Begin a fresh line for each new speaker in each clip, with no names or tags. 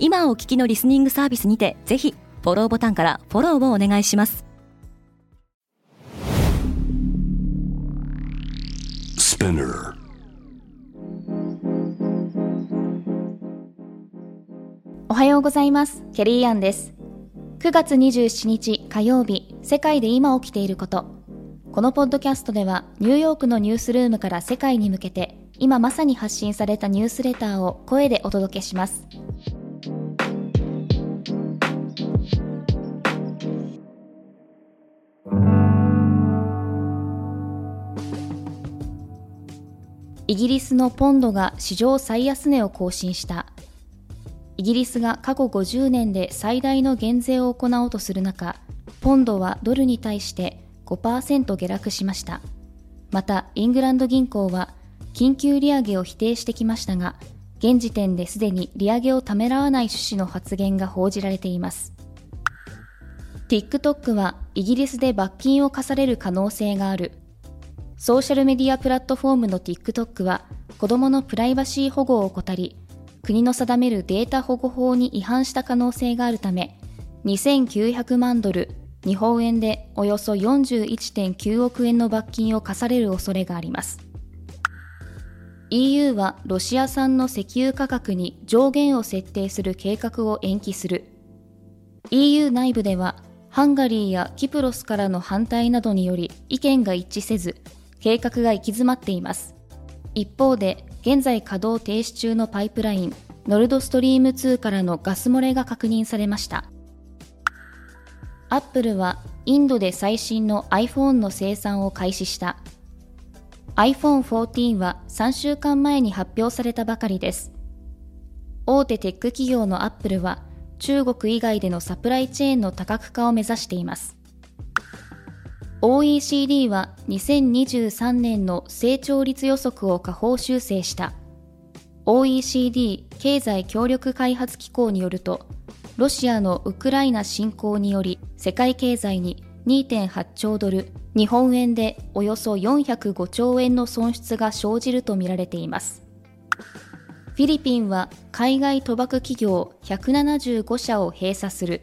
今お聞きのリスニングサービスにてぜひフォローボタンからフォローをお願いします。
おはようございます。ケリーアンです。9月27日火曜日世界で今起きていること。このポッドキャストではニューヨークのニュースルームから世界に向けて今まさに発信されたニュースレターを声でお届けしますイギリスのポンドが史上最安値を更新した。イギリスが過去50年で最大の減税を行おうとする中ポンドはドルに対して5%下落しました。またイングランド銀行は緊急利上げを否定してきましたが現時点ですでに利上げをためらわない趣旨の発言が報じられています。TikTok はイギリスで罰金を課される可能性がある。ソーシャルメディアプラットフォームの TikTok は子供のプライバシー保護を怠り、国の定めるデータ保護法に違反した可能性があるため、2900万ドル、日本円でおよそ41.9億円の罰金を課される恐れがあります。EU はロシア産の石油価格に上限を設定する計画を延期する。EU 内部では、ハンガリーやキプロスからの反対などにより意見が一致せず、計画が行き詰まっています。一方で、現在稼働停止中のパイプライン、ノルドストリーム2からのガス漏れが確認されました。アップルはインドで最新の iPhone の生産を開始した。iPhone 14は3週間前に発表されたばかりです。大手テック企業のアップルは中国以外でのサプライチェーンの多角化を目指しています。OECD は2023年の成長率予測を下方修正した。OECD 経済協力開発機構によるとロシアのウクライナ侵攻により世界経済に2.8兆ドル日本円でおよそ405兆円の損失が生じるとみられています。フィリピンは海外賭博企業175社を閉鎖する。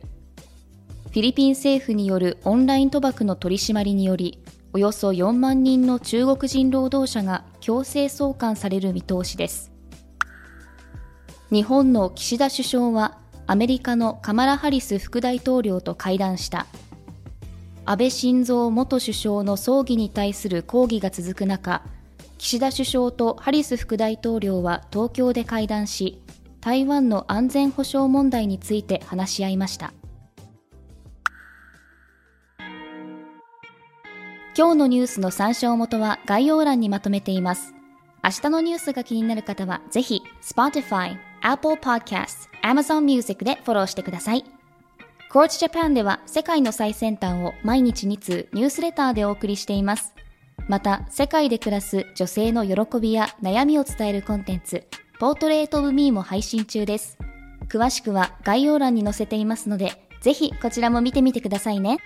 ィリピン政府によるオンライン賭博の取り締まりにより、およそ4万人の中国人労働者が強制送還される見通しです。日本の岸田首相は、アメリカのカマラ・ハリス副大統領と会談した。安倍晋三元首相の葬儀に対する抗議が続く中、岸田首相とハリス副大統領は東京で会談し、台湾の安全保障問題について話し合いました。今日のニュースの参照元は概要欄にまとめています。明日のニュースが気になる方は、ぜひ Spotify、Apple Podcast、Amazon Music でフォローしてください。Coach Japan では世界の最先端を毎日2通ニュースレターでお送りしています。また、世界で暮らす女性の喜びや悩みを伝えるコンテンツ、ポートレートオブミーも配信中です。詳しくは概要欄に載せていますので、ぜひこちらも見てみてくださいね。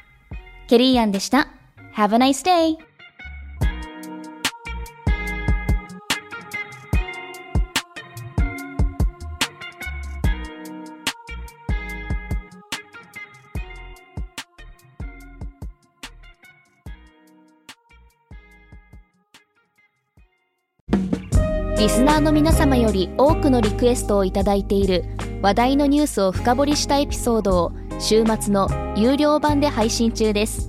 ケリーアンでした。Have a nice day! リスナーの皆様より多くのリクエストをいただいている話題のニュースを深掘りしたエピソードを週末の有料版で配信中です。